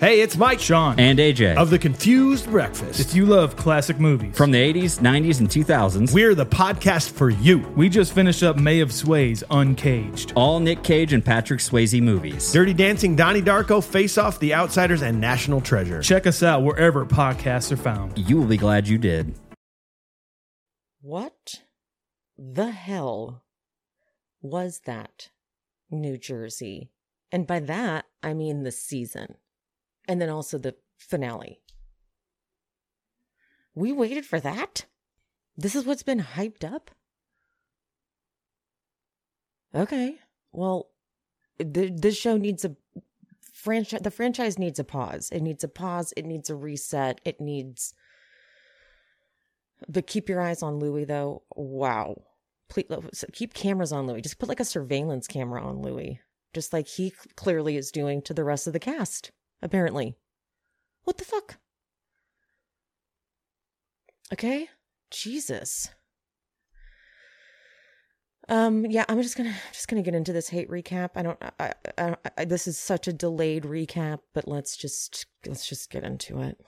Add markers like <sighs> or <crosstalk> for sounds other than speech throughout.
Hey, it's Mike Sean. and AJ. of the Confused Breakfast. If you love classic movies, From the 80s, 90s, and 2000s, We're the podcast for you. we just finished up May of Sway's Uncaged. all Nick Cage and Patrick Swayze movies. Dirty Dancing, Donnie Darko, Face Off, The Outsiders, and National Treasure. Check us out wherever podcasts are found. You will be glad you did. What the hell was that? New Jersey. And by that, I mean the season. And then also the finale. We waited for that? This is what's been hyped up? Okay. Well, th- this show needs a franchise. The franchise needs a pause. It needs a pause. It needs a reset. It needs. But keep your eyes on Louis, though. Wow. Please uh, keep cameras on Louis. Just put like a surveillance camera on Louis, just like he clearly is doing to the rest of the cast. Apparently, what the fuck? Okay, Jesus. Um. Yeah, I'm just gonna just gonna get into this hate recap. I don't. I, I, I. This is such a delayed recap, but let's just let's just get into it.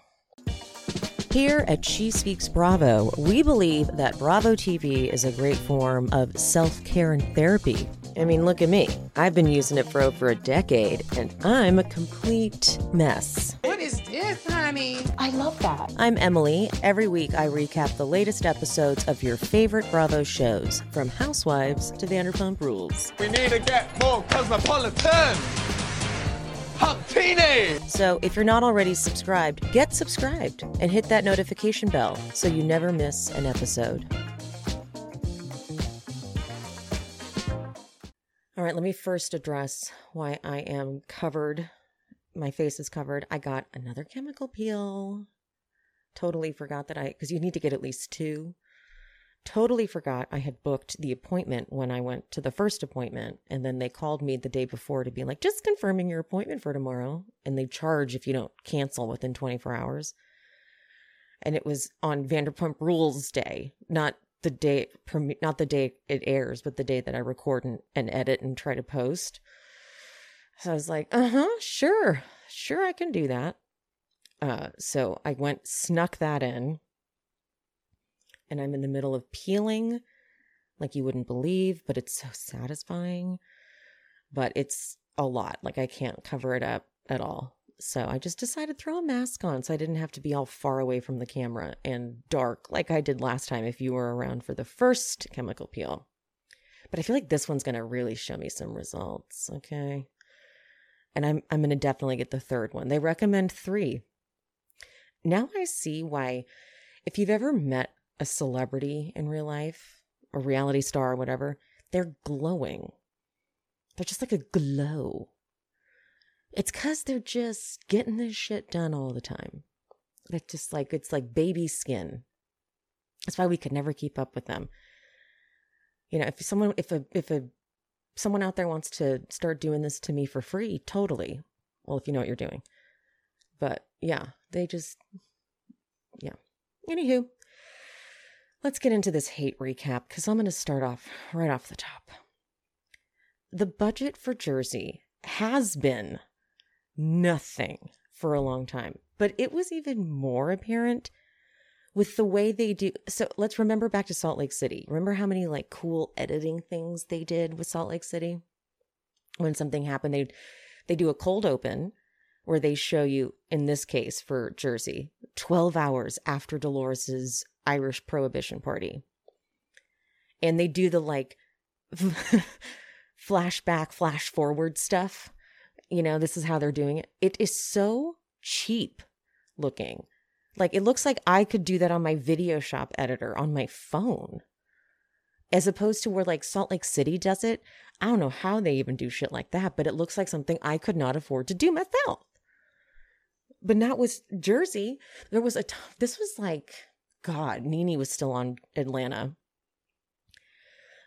Here at She Speaks Bravo, we believe that Bravo TV is a great form of self care and therapy. I mean, look at me. I've been using it for over a decade, and I'm a complete mess. What is this, honey? I love that. I'm Emily. Every week, I recap the latest episodes of your favorite Bravo shows, from Housewives to Vanderpump Rules. We need to get more cosmopolitan. So if you're not already subscribed, get subscribed and hit that notification bell so you never miss an episode. All right, let me first address why I am covered. My face is covered. I got another chemical peel. Totally forgot that I, because you need to get at least two. Totally forgot I had booked the appointment when I went to the first appointment. And then they called me the day before to be like, just confirming your appointment for tomorrow. And they charge if you don't cancel within 24 hours. And it was on Vanderpump Rules Day, not the day, not the day it airs, but the day that I record and, and edit and try to post. So I was like, uh huh, sure, sure, I can do that. Uh, so I went, snuck that in and I'm in the middle of peeling like you wouldn't believe, but it's so satisfying. But it's a lot. Like I can't cover it up at all. So I just decided to throw a mask on so I didn't have to be all far away from the camera and dark like I did last time if you were around for the first chemical peel. But I feel like this one's going to really show me some results, okay? And I'm I'm going to definitely get the third one. They recommend 3. Now I see why if you've ever met a celebrity in real life, a reality star or whatever, they're glowing. They're just like a glow. It's because they're just getting this shit done all the time. It's just like, it's like baby skin. That's why we could never keep up with them. You know, if someone, if a, if a, someone out there wants to start doing this to me for free, totally. Well, if you know what you're doing. But yeah, they just, yeah. Anywho, Let's get into this hate recap because I'm going to start off right off the top. The budget for Jersey has been nothing for a long time, but it was even more apparent with the way they do. So let's remember back to Salt Lake City. Remember how many like cool editing things they did with Salt Lake City? When something happened, they they do a cold open where they show you, in this case for Jersey, 12 hours after Dolores's Irish prohibition party. And they do the like <laughs> flashback, flash forward stuff. You know, this is how they're doing it. It is so cheap looking. Like it looks like I could do that on my video shop editor on my phone. As opposed to where like Salt Lake City does it. I don't know how they even do shit like that, but it looks like something I could not afford to do myself. But not with Jersey. There was a t- this was like God, Nene was still on Atlanta.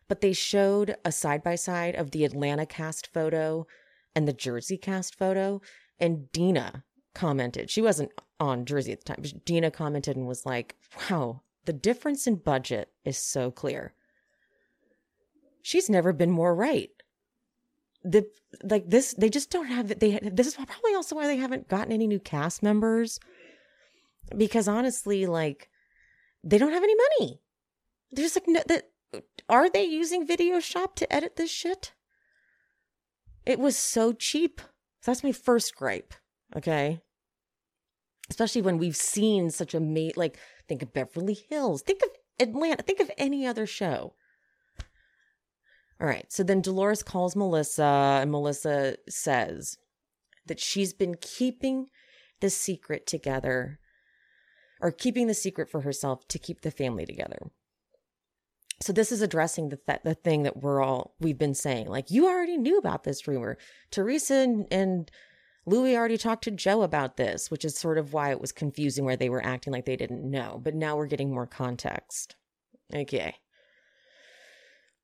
But they showed a side by side of the Atlanta cast photo and the Jersey cast photo. And Dina commented, she wasn't on Jersey at the time, Dina commented and was like, wow, the difference in budget is so clear. She's never been more right. the like this they just don't have it they this is probably also why they haven't gotten any new cast members because honestly like they don't have any money. There's like no that are they using video shop to edit this shit? It was so cheap. That's my first gripe okay? Especially when we've seen such a mate like think of beverly hills think of atlanta think of any other show. All right. So then Dolores calls Melissa, and Melissa says that she's been keeping the secret together or keeping the secret for herself to keep the family together. So this is addressing the th- the thing that we're all we've been saying. Like you already knew about this rumor. Teresa and, and Louis already talked to Joe about this, which is sort of why it was confusing where they were acting like they didn't know. But now we're getting more context. Okay.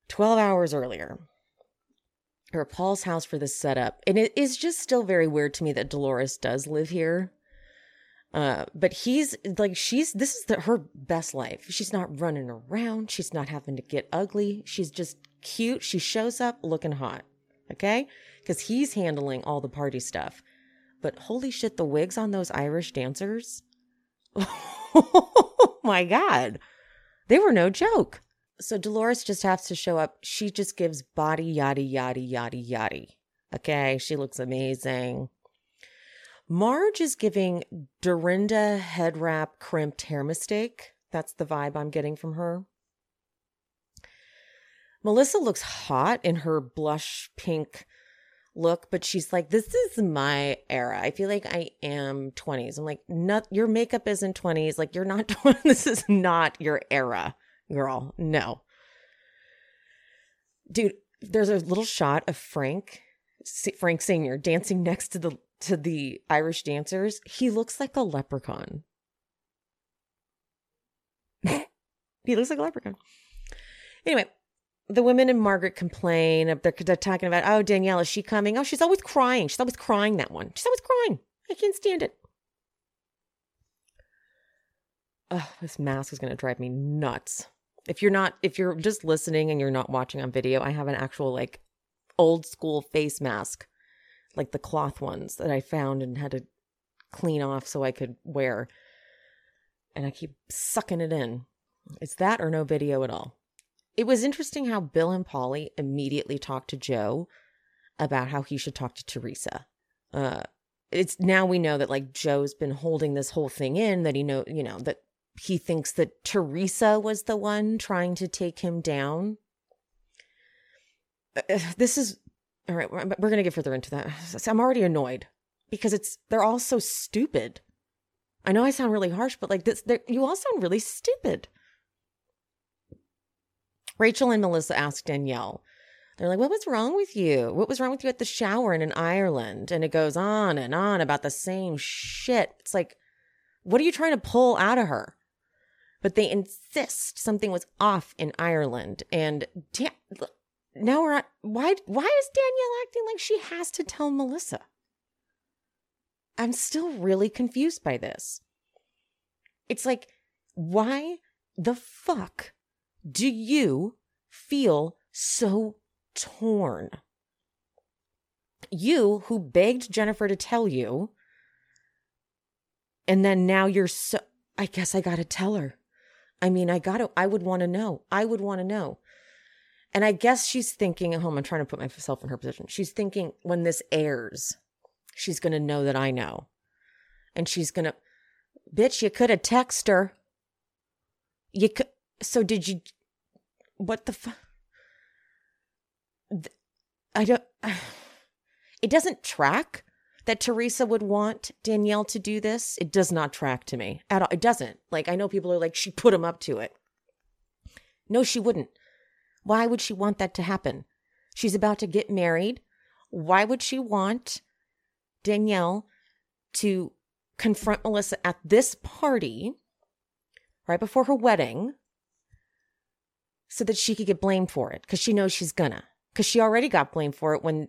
12 hours earlier. Or Paul's house for this setup. And it is just still very weird to me that Dolores does live here. Uh, but he's like, she's, this is the, her best life. She's not running around. She's not having to get ugly. She's just cute. She shows up looking hot. Okay. Cause he's handling all the party stuff. But holy shit, the wigs on those Irish dancers. <laughs> oh my God. They were no joke. So Dolores just has to show up. She just gives body yaddy yaddy yaddy yaddy. Okay, she looks amazing. Marge is giving Dorinda head wrap crimped hair mistake. That's the vibe I'm getting from her. Melissa looks hot in her blush pink look, but she's like, this is my era. I feel like I am 20s. I'm like, not your makeup isn't 20s. Like you're not <laughs> 20. This is not your era girl. No. Dude, there's a little shot of Frank, Frank Sr. dancing next to the to the Irish dancers. He looks like a leprechaun. <laughs> he looks like a leprechaun. Anyway, the women and Margaret complain. They're, they're talking about, oh, Danielle, is she coming? Oh, she's always crying. She's always crying, that one. She's always crying. I can't stand it. This mask is going to drive me nuts if you're not if you're just listening and you're not watching on video, I have an actual like old school face mask, like the cloth ones that I found and had to clean off so I could wear. And I keep sucking it in. It's that or no video at all. It was interesting how Bill and Paulie immediately talked to Joe about how he should talk to Teresa. Uh, it's now we know that like Joe's been holding this whole thing in that he know you know that he thinks that Teresa was the one trying to take him down. Uh, this is all right. We're going to get further into that. I'm already annoyed because it's they're all so stupid. I know I sound really harsh, but like this, you all sound really stupid. Rachel and Melissa asked Danielle, they're like, What was wrong with you? What was wrong with you at the shower and in Ireland? And it goes on and on about the same shit. It's like, what are you trying to pull out of her? but they insist something was off in Ireland. And da- now we're at why? Why is Danielle acting like she has to tell Melissa? I'm still really confused by this. It's like, why the fuck do you feel so torn? You who begged Jennifer to tell you, and then now you're so. I guess I gotta tell her. I mean, I got to, I would want to know. I would want to know. And I guess she's thinking at home, I'm trying to put myself in her position. She's thinking when this airs, she's going to know that I know. And she's going to, bitch, you could have texted her. You could, so did you, what the fuck? I don't, <sighs> it doesn't track that Teresa would want Danielle to do this, it does not track to me at all. It doesn't. Like, I know people are like, she put him up to it. No, she wouldn't. Why would she want that to happen? She's about to get married. Why would she want Danielle to confront Melissa at this party right before her wedding so that she could get blamed for it? Because she knows she's gonna. Because she already got blamed for it when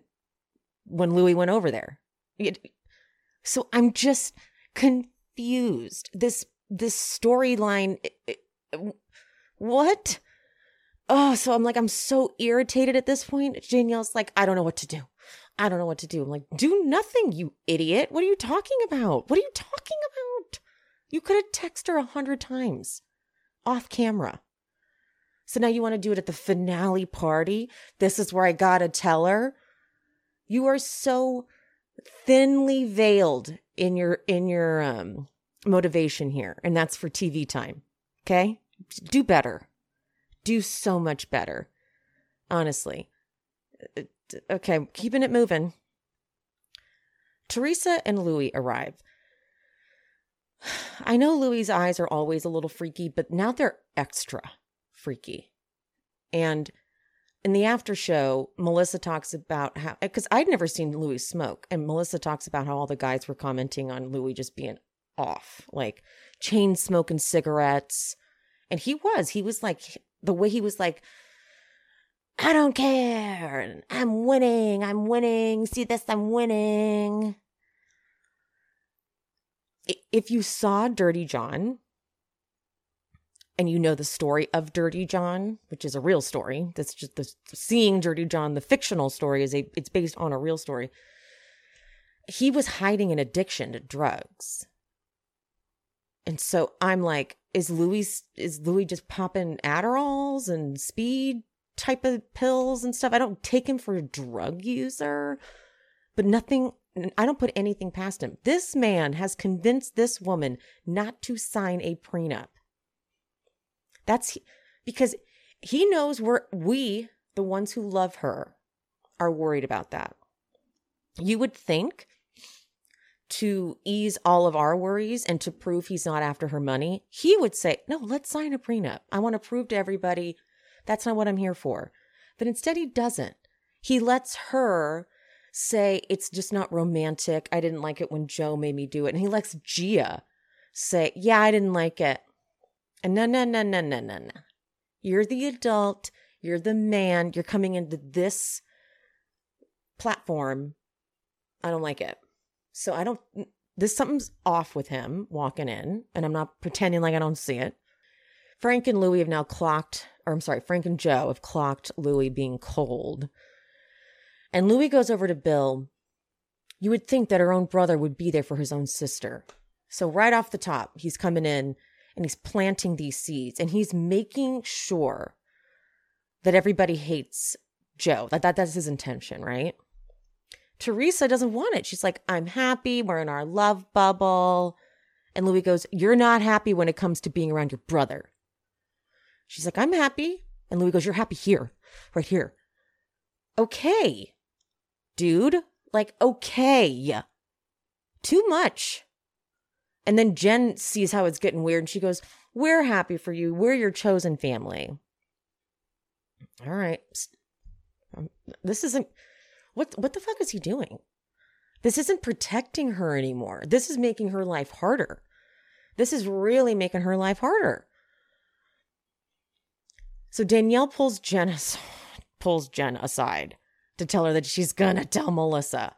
when Louis went over there. So I'm just confused. This this storyline what? Oh, so I'm like I'm so irritated at this point. Danielle's like I don't know what to do. I don't know what to do. I'm like, do nothing, you idiot. What are you talking about? What are you talking about? You could have texted her a hundred times off camera. So now you want to do it at the finale party? This is where I gotta tell her. You are so thinly veiled in your in your um motivation here, and that's for TV time. Okay? Do better. Do so much better. Honestly. Uh, Okay, keeping it moving. Teresa and Louis arrive. <sighs> I know Louis's eyes are always a little freaky, but now they're extra freaky. And in the after show, Melissa talks about how, because I'd never seen Louis smoke, and Melissa talks about how all the guys were commenting on Louis just being off, like chain smoking cigarettes. And he was, he was like, the way he was like, I don't care. and I'm winning. I'm winning. See this? I'm winning. If you saw Dirty John and you know the story of Dirty John, which is a real story, that's just the seeing Dirty John, the fictional story is a it's based on a real story. He was hiding an addiction to drugs. And so I'm like, is Louis is Louis just popping Adderalls and speed type of pills and stuff? I don't take him for a drug user, but nothing I don't put anything past him. This man has convinced this woman not to sign a prenup. That's because he knows we're we, the ones who love her, are worried about that. You would think to ease all of our worries and to prove he's not after her money, he would say, No, let's sign a prenup. I want to prove to everybody that's not what I'm here for. But instead, he doesn't. He lets her say it's just not romantic. I didn't like it when Joe made me do it. And he lets Gia say, Yeah, I didn't like it. And no, no, no, no, no, no, no. You're the adult. You're the man. You're coming into this platform. I don't like it. So I don't, this something's off with him walking in, and I'm not pretending like I don't see it. Frank and Louie have now clocked, or I'm sorry, Frank and Joe have clocked Louie being cold. And Louie goes over to Bill. You would think that her own brother would be there for his own sister. So, right off the top, he's coming in and he's planting these seeds and he's making sure that everybody hates Joe. That, that that's his intention, right? Teresa doesn't want it. She's like, I'm happy. We're in our love bubble. And Louis goes, You're not happy when it comes to being around your brother. She's like, I'm happy. And Louis goes, You're happy here, right here. Okay, dude. Like, okay. Too much. And then Jen sees how it's getting weird and she goes, We're happy for you. We're your chosen family. All right. Um, This isn't what what the fuck is he doing? This isn't protecting her anymore. This is making her life harder. This is really making her life harder. So Danielle pulls Jen <laughs> pulls Jen aside to tell her that she's gonna tell Melissa.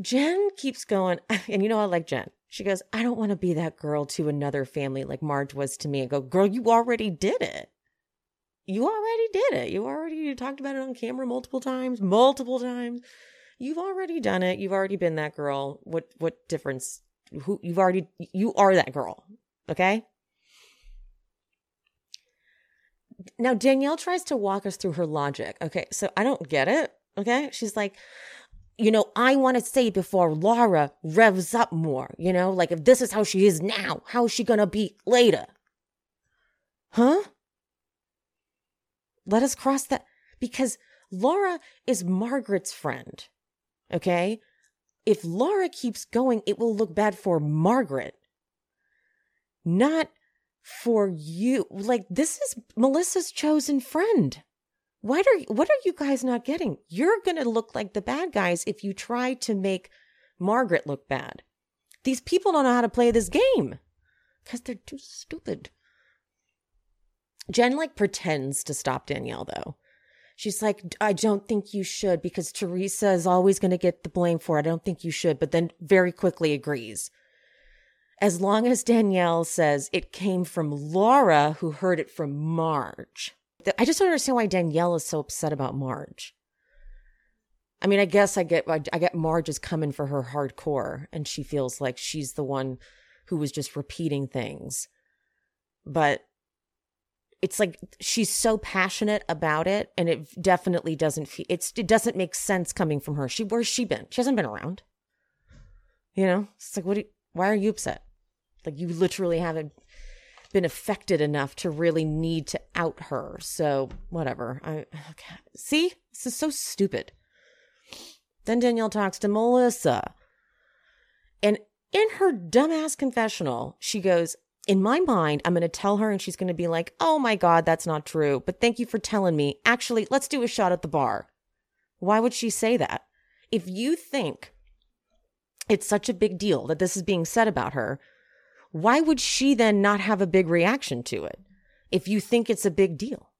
Jen keeps going, <laughs> and you know I like Jen. She goes, I don't want to be that girl to another family like Marge was to me. I go, girl, you already did it. You already did it. You already talked about it on camera multiple times, multiple times. You've already done it. You've already been that girl. What what difference? Who you've already you are that girl. Okay? Now Danielle tries to walk us through her logic. Okay, so I don't get it. Okay? She's like, you know, I want to say before Laura revs up more, you know, like if this is how she is now, how is she gonna be later? Huh? Let us cross that because Laura is Margaret's friend. Okay? If Laura keeps going, it will look bad for Margaret, not for you. Like, this is Melissa's chosen friend. Why are what are you guys not getting? You're going to look like the bad guys if you try to make Margaret look bad. These people don't know how to play this game because they're too stupid. Jen like pretends to stop Danielle though. She's like, I don't think you should because Teresa is always going to get the blame for it. I don't think you should, but then very quickly agrees. As long as Danielle says it came from Laura, who heard it from Marge. I just don't understand why Danielle is so upset about Marge. I mean, I guess I get I get Marge is coming for her hardcore, and she feels like she's the one who was just repeating things. But it's like she's so passionate about it, and it definitely doesn't. Feel, it's it doesn't make sense coming from her. She where's she been? She hasn't been around. You know, it's like what? You, why are you upset? Like you literally haven't been affected enough to really need to out her. So whatever. I okay. see. This is so stupid. Then Danielle talks to Melissa. And in her dumbass confessional, she goes, In my mind, I'm going to tell her and she's going to be like, Oh my God, that's not true. But thank you for telling me. Actually, let's do a shot at the bar. Why would she say that? If you think it's such a big deal that this is being said about her, why would she then not have a big reaction to it if you think it's a big deal?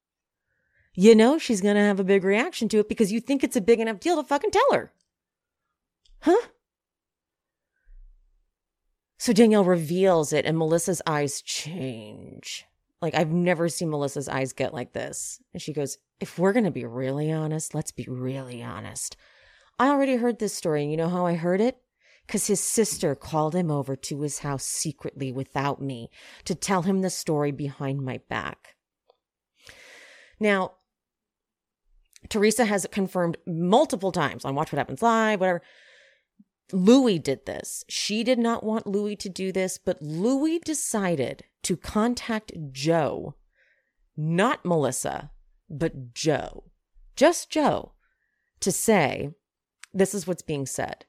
You know, she's going to have a big reaction to it because you think it's a big enough deal to fucking tell her. Huh? So Danielle reveals it and Melissa's eyes change. Like I've never seen Melissa's eyes get like this. And she goes, If we're going to be really honest, let's be really honest. I already heard this story. And you know how I heard it? Because his sister called him over to his house secretly without me to tell him the story behind my back. Now, Teresa has confirmed multiple times on Watch What Happens Live, whatever. Louis did this. She did not want Louis to do this, but Louis decided to contact Joe, not Melissa, but Joe, just Joe, to say, This is what's being said.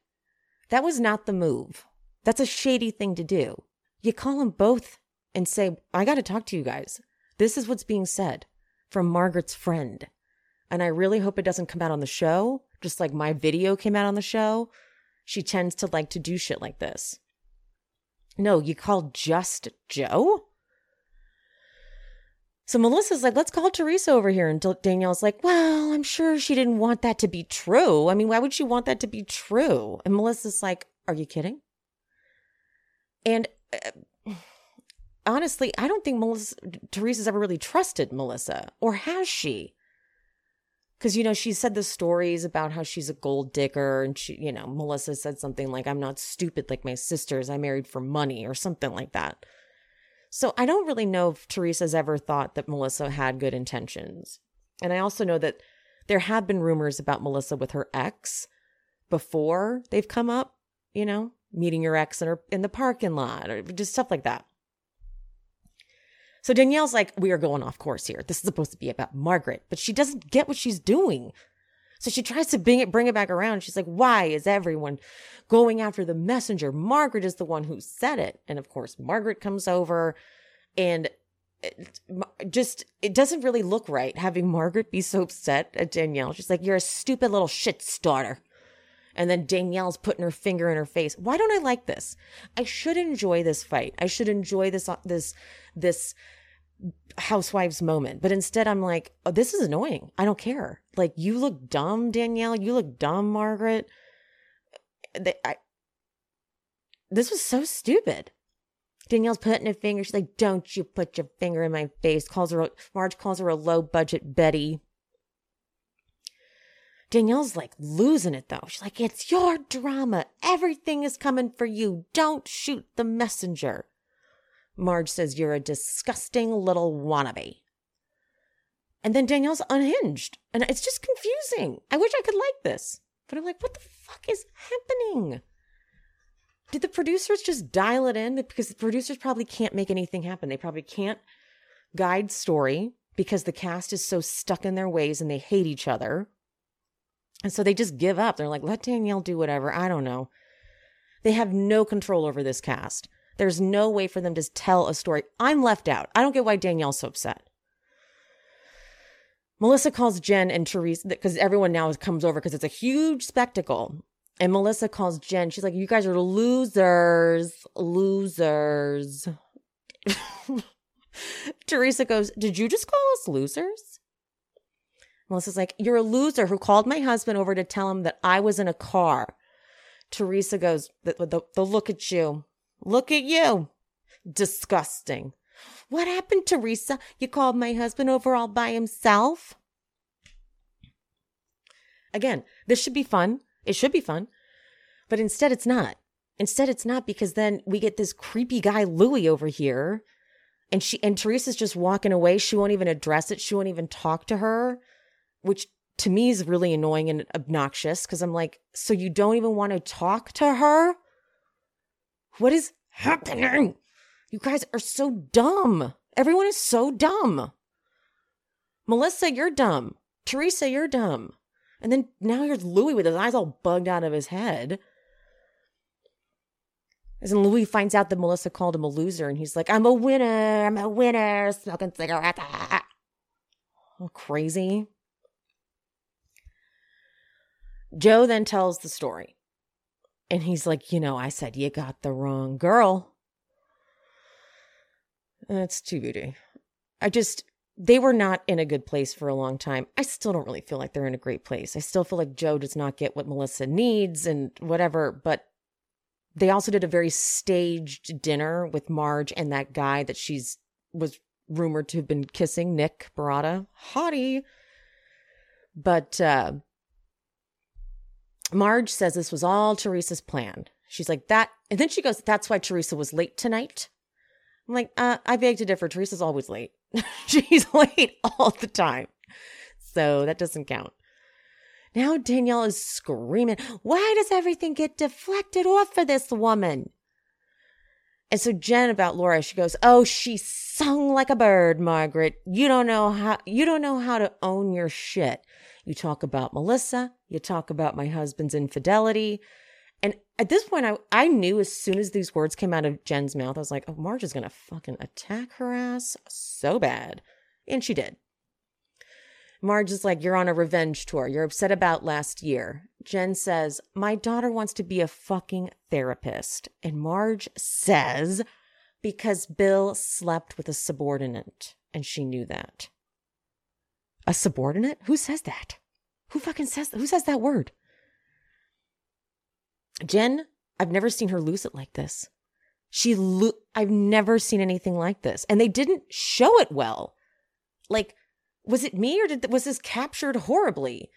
That was not the move. That's a shady thing to do. You call them both and say, I got to talk to you guys. This is what's being said from Margaret's friend. And I really hope it doesn't come out on the show, just like my video came out on the show. She tends to like to do shit like this. No, you call just Joe? So Melissa's like, let's call Teresa over here. And Danielle's like, well, I'm sure she didn't want that to be true. I mean, why would she want that to be true? And Melissa's like, are you kidding? And uh, honestly, I don't think Melissa, Teresa's ever really trusted Melissa, or has she? Because, you know, she said the stories about how she's a gold digger, and she, you know, Melissa said something like, I'm not stupid like my sisters. I married for money, or something like that. So I don't really know if Teresa's ever thought that Melissa had good intentions. And I also know that there have been rumors about Melissa with her ex before they've come up, you know, meeting your ex in, her, in the parking lot or just stuff like that. So Danielle's like, we are going off course here. This is supposed to be about Margaret, but she doesn't get what she's doing. So she tries to bring it, bring it back around. She's like, why is everyone going after the messenger? Margaret is the one who said it. And of course, Margaret comes over and it, just, it doesn't really look right having Margaret be so upset at Danielle. She's like, you're a stupid little shit starter. And then Danielle's putting her finger in her face. Why don't I like this? I should enjoy this fight. I should enjoy this, uh, this, this housewives moment. But instead, I'm like, oh, this is annoying. I don't care. Like, you look dumb, Danielle. You look dumb, Margaret. They, I, this was so stupid. Danielle's putting a finger. She's like, "Don't you put your finger in my face." Calls her Marge calls her a low budget Betty. Danielle's like losing it though. She's like, "It's your drama. Everything is coming for you. Don't shoot the messenger." Marge says, You're a disgusting little wannabe. And then Danielle's unhinged. And it's just confusing. I wish I could like this. But I'm like, What the fuck is happening? Did the producers just dial it in? Because the producers probably can't make anything happen. They probably can't guide story because the cast is so stuck in their ways and they hate each other. And so they just give up. They're like, let Danielle do whatever. I don't know. They have no control over this cast. There's no way for them to tell a story. I'm left out. I don't get why Danielle's so upset. Melissa calls Jen and Teresa because everyone now comes over because it's a huge spectacle. And Melissa calls Jen. She's like, You guys are losers. Losers. <laughs> Teresa goes, Did you just call us losers? Melissa's like, You're a loser who called my husband over to tell him that I was in a car. Teresa goes, The, the, the look at you. Look at you. Disgusting. What happened, Teresa? You called my husband over all by himself? Again, this should be fun. It should be fun. But instead, it's not. Instead, it's not because then we get this creepy guy, Louie, over here. And she and Teresa's just walking away. She won't even address it. She won't even talk to her, which to me is really annoying and obnoxious because I'm like, so you don't even want to talk to her? What is happening? You guys are so dumb. Everyone is so dumb. Melissa, you're dumb. Teresa, you're dumb. And then now here's Louis with his eyes all bugged out of his head. As in Louis finds out that Melissa called him a loser, and he's like, I'm a winner, I'm a winner, smoking cigarettes. Oh, crazy. Joe then tells the story. And he's like, You know, I said you got the wrong girl. That's TBD. I just, they were not in a good place for a long time. I still don't really feel like they're in a great place. I still feel like Joe does not get what Melissa needs and whatever, but they also did a very staged dinner with Marge and that guy that she's was rumored to have been kissing, Nick Barotta. Hottie. But uh Marge says this was all Teresa's plan. She's like, that. And then she goes, that's why Teresa was late tonight. I'm like, uh, I beg to differ. Teresa's always late. <laughs> She's late all the time. So that doesn't count. Now Danielle is screaming, why does everything get deflected off for this woman? And so Jen about Laura, she goes, "Oh, she sung like a bird, Margaret. You don't know how you don't know how to own your shit. You talk about Melissa, you talk about my husband's infidelity. And at this point, I, I knew as soon as these words came out of Jen's mouth, I was like, oh, Marge is going to fucking attack her ass so bad. And she did. Marge is like, You're on a revenge tour. You're upset about last year. Jen says, My daughter wants to be a fucking therapist. And Marge says, Because Bill slept with a subordinate. And she knew that. A subordinate? Who says that? Who fucking says? Who says that word? Jen, I've never seen her lose it like this. She, lo- I've never seen anything like this. And they didn't show it well. Like, was it me or did, was this captured horribly?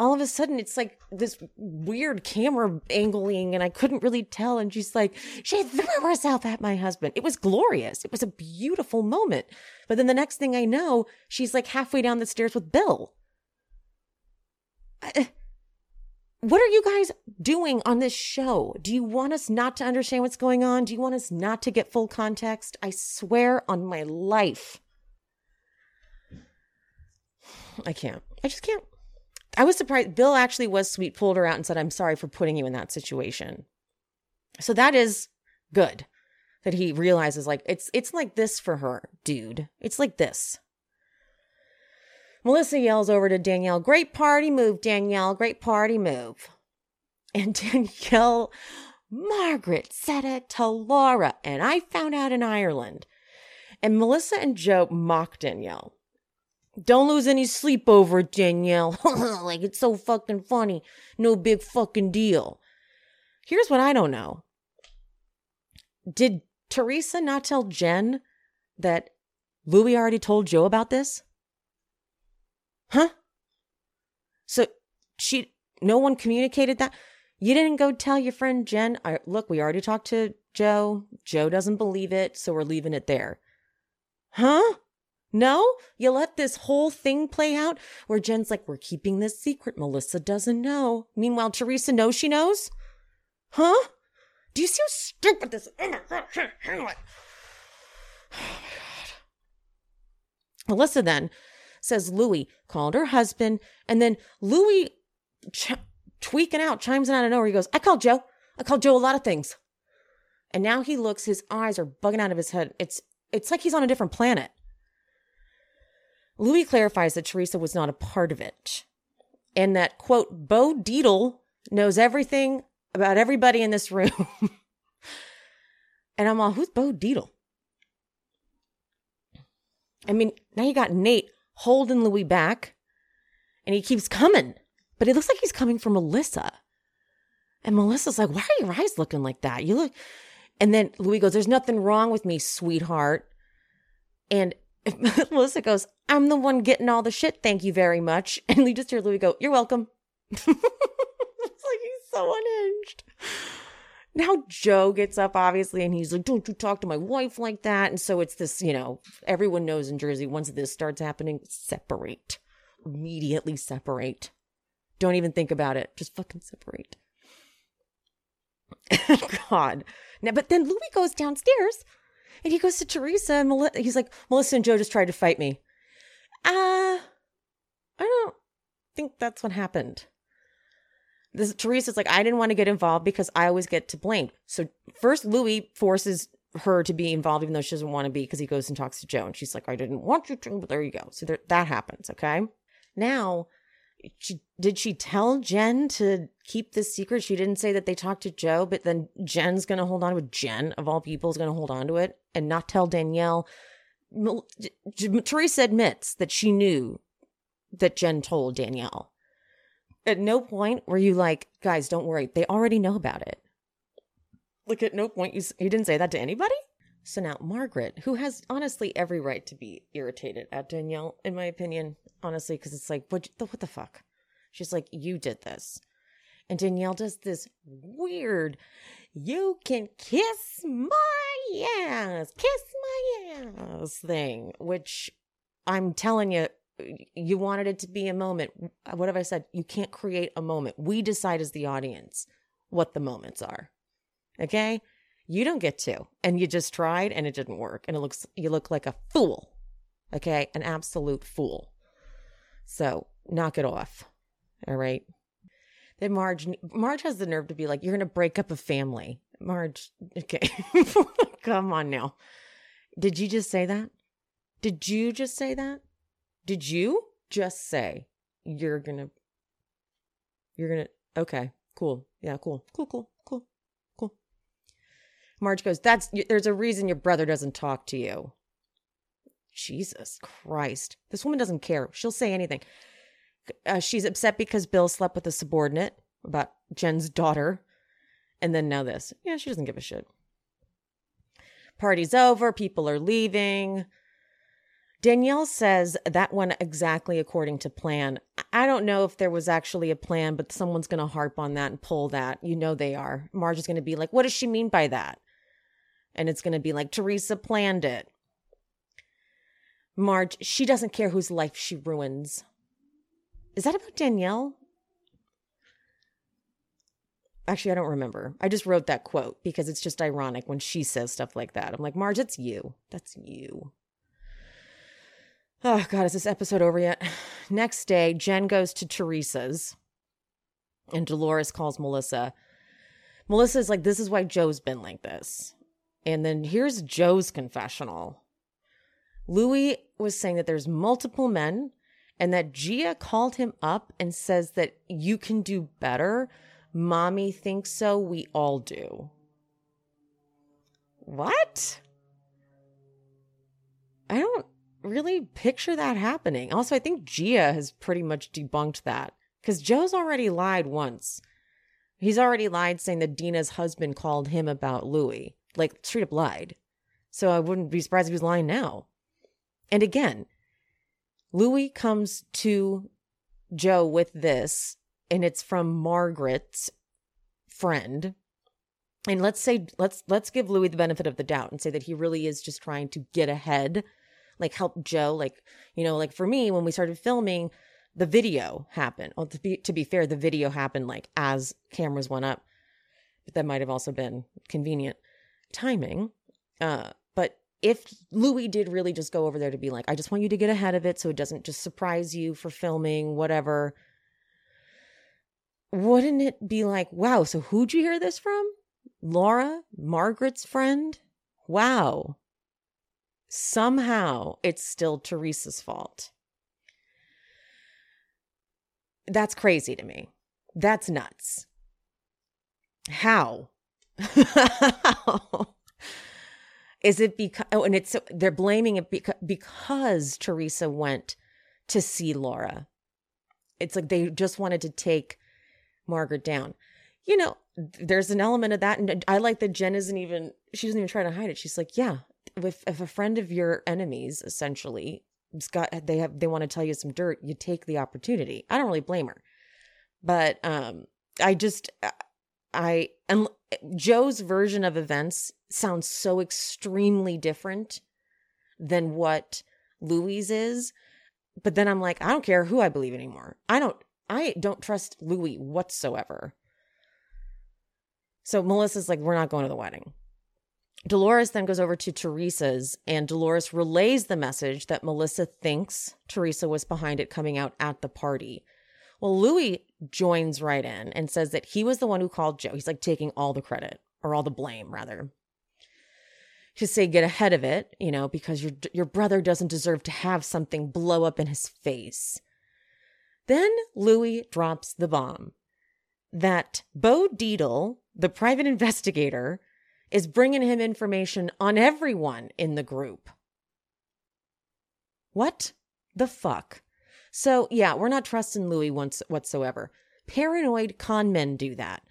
All of a sudden, it's like this weird camera angling, and I couldn't really tell. And she's like, she threw herself at my husband. It was glorious. It was a beautiful moment. But then the next thing I know, she's like halfway down the stairs with Bill. I- what are you guys doing on this show? Do you want us not to understand what's going on? Do you want us not to get full context? I swear on my life. I can't. I just can't. I was surprised. Bill actually was sweet, pulled her out and said, I'm sorry for putting you in that situation. So that is good that he realizes like it's it's like this for her, dude. It's like this. Melissa yells over to Danielle, Great party move, Danielle. Great party move. And <laughs> Danielle, Margaret said it to Laura, and I found out in Ireland. And Melissa and Joe mock Danielle. Don't lose any sleep over it, Danielle. <laughs> like it's so fucking funny. No big fucking deal. Here's what I don't know. Did Teresa not tell Jen that Louis already told Joe about this? Huh? So she, no one communicated that? You didn't go tell your friend Jen, I, look, we already talked to Joe. Joe doesn't believe it, so we're leaving it there. Huh? No? You let this whole thing play out where Jen's like, we're keeping this secret. Melissa doesn't know. Meanwhile, Teresa knows she knows? Huh? Do you see how stupid this is? Oh my God. <sighs> Melissa then says Louis called her husband, and then Louis ch- tweaking out, chimes in out of nowhere. He goes, I called Joe. I called Joe a lot of things. And now he looks, his eyes are bugging out of his head. It's it's like he's on a different planet. Louis clarifies that Teresa was not a part of it. And that, quote, Bo Deedle knows everything about everybody in this room. <laughs> and I'm all, who's Bo Deedle? I mean, now you got Nate holding Louis back, and he keeps coming, but it looks like he's coming for Melissa. And Melissa's like, why are your eyes looking like that? You look. And then Louis goes, There's nothing wrong with me, sweetheart. And <laughs> Melissa goes, I'm the one getting all the shit. Thank you very much. <laughs> And we just hear Louis go, You're welcome. <laughs> it's like he's so unhinged. Now Joe gets up, obviously, and he's like, Don't you talk to my wife like that. And so it's this, you know, everyone knows in Jersey, once this starts happening, separate. Immediately separate. Don't even think about it. Just fucking separate. God. Now, but then Louis goes downstairs and he goes to Teresa and Mel- he's like, Melissa and Joe just tried to fight me. Uh, I don't think that's what happened. This Teresa's like, I didn't want to get involved because I always get to blame. So first Louis forces her to be involved even though she doesn't want to be because he goes and talks to Joe and she's like, I didn't want you to, but there you go. So there, that happens. Okay. Now, she did she tell Jen to keep this secret? She didn't say that they talked to Joe, but then Jen's gonna hold on to it. Jen of all people is gonna hold on to it and not tell Danielle. Teresa admits that she knew that Jen told Danielle. At no point were you like, guys, don't worry, they already know about it. Like at no point you you didn't say that to anybody. So now Margaret, who has honestly every right to be irritated at Danielle, in my opinion, honestly, because it's like, what the what the fuck? She's like, you did this, and Danielle does this weird, you can kiss my ass, kiss my ass thing, which I'm telling you, you wanted it to be a moment. What have I said? You can't create a moment. We decide as the audience what the moments are. Okay? You don't get to. And you just tried and it didn't work. And it looks you look like a fool. Okay? An absolute fool. So knock it off. All right. Then Marge Marge has the nerve to be like, You're gonna break up a family. Marge, okay. <laughs> Come on now. Did you just say that? Did you just say that? Did you just say you're gonna you're gonna okay, cool. Yeah. Cool, cool, cool, cool. Marge goes, That's there's a reason your brother doesn't talk to you. Jesus Christ. This woman doesn't care. She'll say anything. Uh, she's upset because Bill slept with a subordinate about Jen's daughter. And then now this. Yeah, she doesn't give a shit. Party's over. People are leaving. Danielle says that went exactly according to plan. I don't know if there was actually a plan, but someone's going to harp on that and pull that. You know they are. Marge is going to be like, what does she mean by that? And it's going to be like, Teresa planned it. Marge, she doesn't care whose life she ruins. Is that about Danielle? Actually, I don't remember. I just wrote that quote because it's just ironic when she says stuff like that. I'm like, Marge, it's you. That's you. Oh, God, is this episode over yet? <sighs> Next day, Jen goes to Teresa's and Dolores calls Melissa. Melissa's like, This is why Joe's been like this. And then here's Joe's confessional. Louis was saying that there's multiple men and that Gia called him up and says that you can do better. Mommy thinks so. We all do. What? I don't really picture that happening. Also, I think Gia has pretty much debunked that because Joe's already lied once. He's already lied saying that Dina's husband called him about Louis, like straight up lied. So I wouldn't be surprised if he's lying now. And again, Louis comes to Joe with this, and it's from Margaret's friend. And let's say let's let's give Louis the benefit of the doubt and say that he really is just trying to get ahead, like help Joe. Like you know, like for me when we started filming, the video happened. Well, to be to be fair, the video happened like as cameras went up, but that might have also been convenient timing. Uh, but if Louis did really just go over there to be like, I just want you to get ahead of it so it doesn't just surprise you for filming, whatever. Wouldn't it be like, wow, so who'd you hear this from? Laura, Margaret's friend? Wow. Somehow it's still Teresa's fault. That's crazy to me. That's nuts. How? <laughs> Is it because, oh, and it's, they're blaming it because, because Teresa went to see Laura. It's like they just wanted to take Margaret down. You know, there's an element of that. And I like that Jen isn't even, she doesn't even try to hide it. She's like, yeah, if, if a friend of your enemies essentially got, they have, they want to tell you some dirt, you take the opportunity. I don't really blame her. But um I just I and Joe's version of events sounds so extremely different than what Louis is. But then I'm like, I don't care who I believe anymore. I don't I don't trust Louis whatsoever. So Melissa's like, we're not going to the wedding. Dolores then goes over to Teresa's, and Dolores relays the message that Melissa thinks Teresa was behind it coming out at the party. Well, Louis joins right in and says that he was the one who called Joe. He's like taking all the credit or all the blame, rather. To say get ahead of it, you know, because your your brother doesn't deserve to have something blow up in his face. Then Louis drops the bomb that Bo Dietl, the private <laughs> investigator, is bringing him information on everyone in the group. What the fuck? So, yeah, we're not trusting Louis once whatsoever. Paranoid con men do that.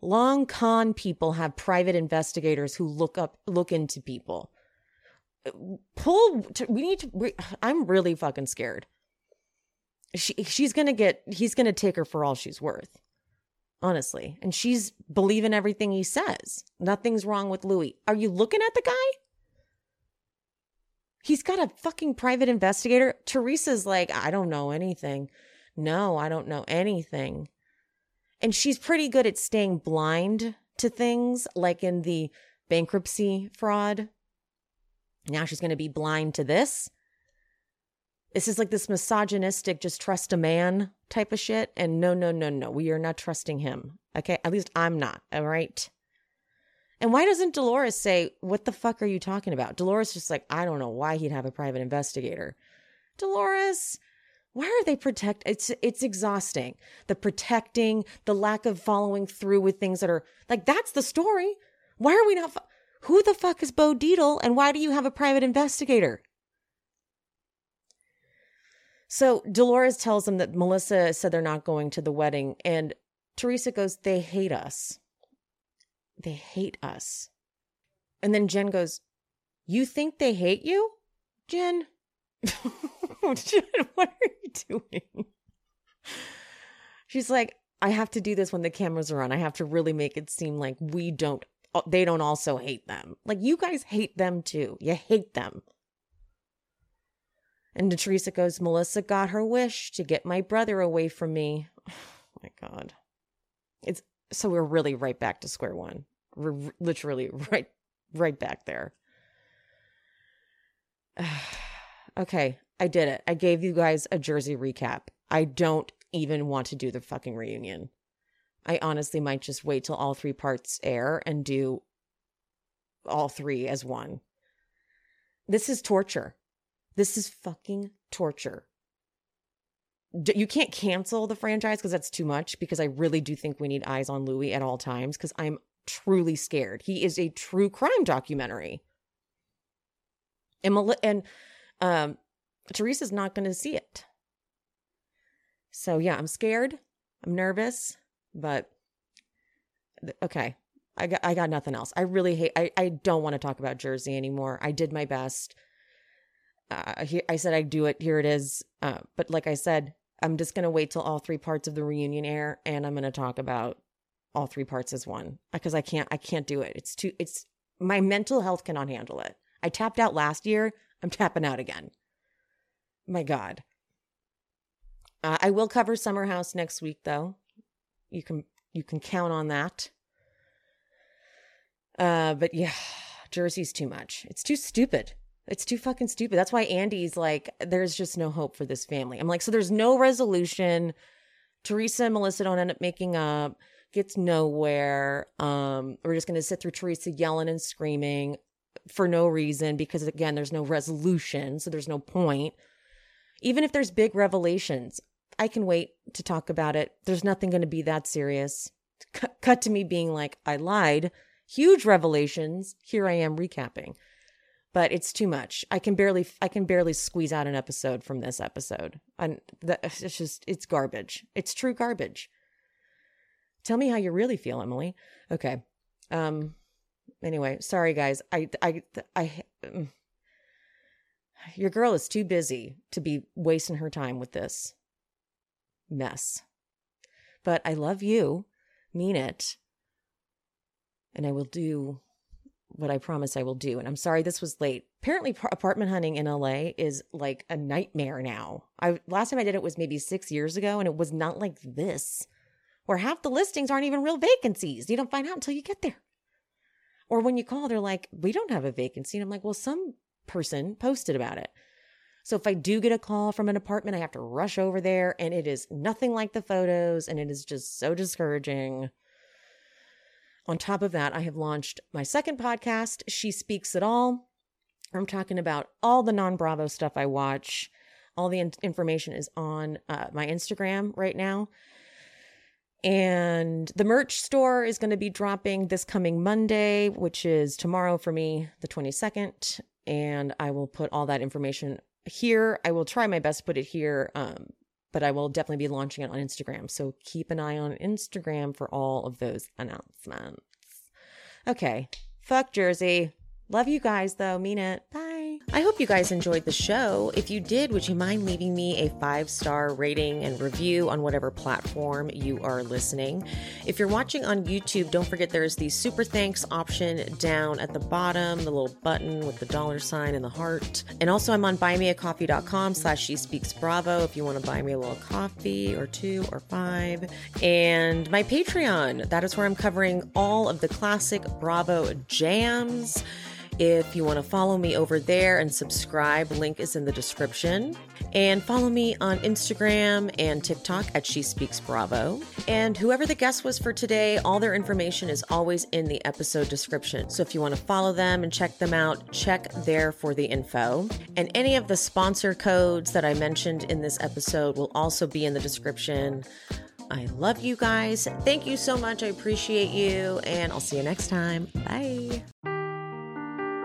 Long con people have private investigators who look up look into people. Pull to, we need to we, I'm really fucking scared. She she's to get he's to take her for all she's worth honestly. And she's believing everything he says. Nothing's wrong with Louis. Are you looking at the guy? He's got a fucking private investigator. Teresa's like, I don't know anything. No, I don't know anything. And she's pretty good at staying blind to things, like in the bankruptcy fraud. Now she's going to be blind to this. This is like this misogynistic, just trust a man type of shit. And no, no, no, no, we are not trusting him. Okay. At least I'm not. All right. And why doesn't Dolores say, What the fuck are you talking about? Dolores just like, I don't know why he'd have a private investigator. Dolores, why are they protect it's it's exhausting. The protecting, the lack of following through with things that are like that's the story. Why are we not who the fuck is Bo Dietl and why do you have a private investigator? So Dolores tells them that Melissa said they're not going to the wedding. And Teresa goes, They hate us. They hate us. And then Jen goes, You think they hate you? Jen, <laughs> Jen what are you doing? She's like, I have to do this when the cameras are on. I have to really make it seem like we don't, they don't also hate them. Like, you guys hate them too. You hate them. And Teresa goes, Melissa got her wish to get my brother away from me. <sighs> Oh my God. It's so we're really right back to square one. We're literally <laughs> right, right back there. <sighs> okay, I did it. I gave you guys a Jersey recap. I don't even want to do the fucking reunion. I honestly might just wait till all three parts air and do all three as one. This is torture. This is fucking torture. You can't cancel the franchise because that's too much because I really do think we need eyes on Louis at all times because I'm truly scared. He is a true crime documentary. And, Mal- and um, Teresa's not going to see it. So, yeah, I'm scared. I'm nervous, but okay. I got I got nothing else. I really hate I, I don't want to talk about Jersey anymore. I did my best uh, he, I said I'd do it. Here it is. Uh, but like I said, I'm just going to wait till all three parts of the reunion air and I'm going to talk about all three parts as one because I can't, I can't do it. It's too, it's my mental health cannot handle it. I tapped out last year. I'm tapping out again. My God. Uh, I will cover Summer House next week though. You can, you can count on that. Uh, but yeah, <sighs> Jersey's too much. It's too stupid. It's too fucking stupid. That's why Andy's like, there's just no hope for this family. I'm like, so there's no resolution. Teresa and Melissa don't end up making up, gets nowhere. Um, we're just gonna sit through Teresa yelling and screaming for no reason because again, there's no resolution, so there's no point. Even if there's big revelations, I can wait to talk about it. There's nothing gonna be that serious. Cut, cut to me being like, I lied. Huge revelations. Here I am recapping but it's too much. I can barely I can barely squeeze out an episode from this episode. And <sighs> it's just it's garbage. It's true garbage. Tell me how you really feel, Emily. Okay. Um anyway, sorry guys. I I I mm. your girl is too busy to be wasting her time with this mess. but I love you, mean it. And I will do what I promise I will do. And I'm sorry this was late. Apparently, par- apartment hunting in LA is like a nightmare now. I last time I did it was maybe six years ago, and it was not like this, where half the listings aren't even real vacancies. You don't find out until you get there. Or when you call, they're like, "We don't have a vacancy," and I'm like, "Well, some person posted about it." So if I do get a call from an apartment, I have to rush over there, and it is nothing like the photos, and it is just so discouraging. On top of that, I have launched my second podcast, She Speaks It All. I'm talking about all the non Bravo stuff I watch. All the in- information is on uh, my Instagram right now. And the merch store is going to be dropping this coming Monday, which is tomorrow for me, the 22nd. And I will put all that information here. I will try my best to put it here, um, but I will definitely be launching it on Instagram. So keep an eye on Instagram for all of those announcements. Okay, fuck Jersey. Love you guys though, mean it. Bye. I hope you guys enjoyed the show. If you did, would you mind leaving me a five star rating and review on whatever platform you are listening? If you're watching on YouTube, don't forget there's the super thanks option down at the bottom, the little button with the dollar sign and the heart. And also I'm on buymeacoffee.com slash she speaks bravo if you want to buy me a little coffee or two or five. And my Patreon, that is where I'm covering all of the classic Bravo jams. If you want to follow me over there and subscribe, link is in the description. And follow me on Instagram and TikTok at She Speaks Bravo. And whoever the guest was for today, all their information is always in the episode description. So if you want to follow them and check them out, check there for the info. And any of the sponsor codes that I mentioned in this episode will also be in the description. I love you guys. Thank you so much. I appreciate you. And I'll see you next time. Bye.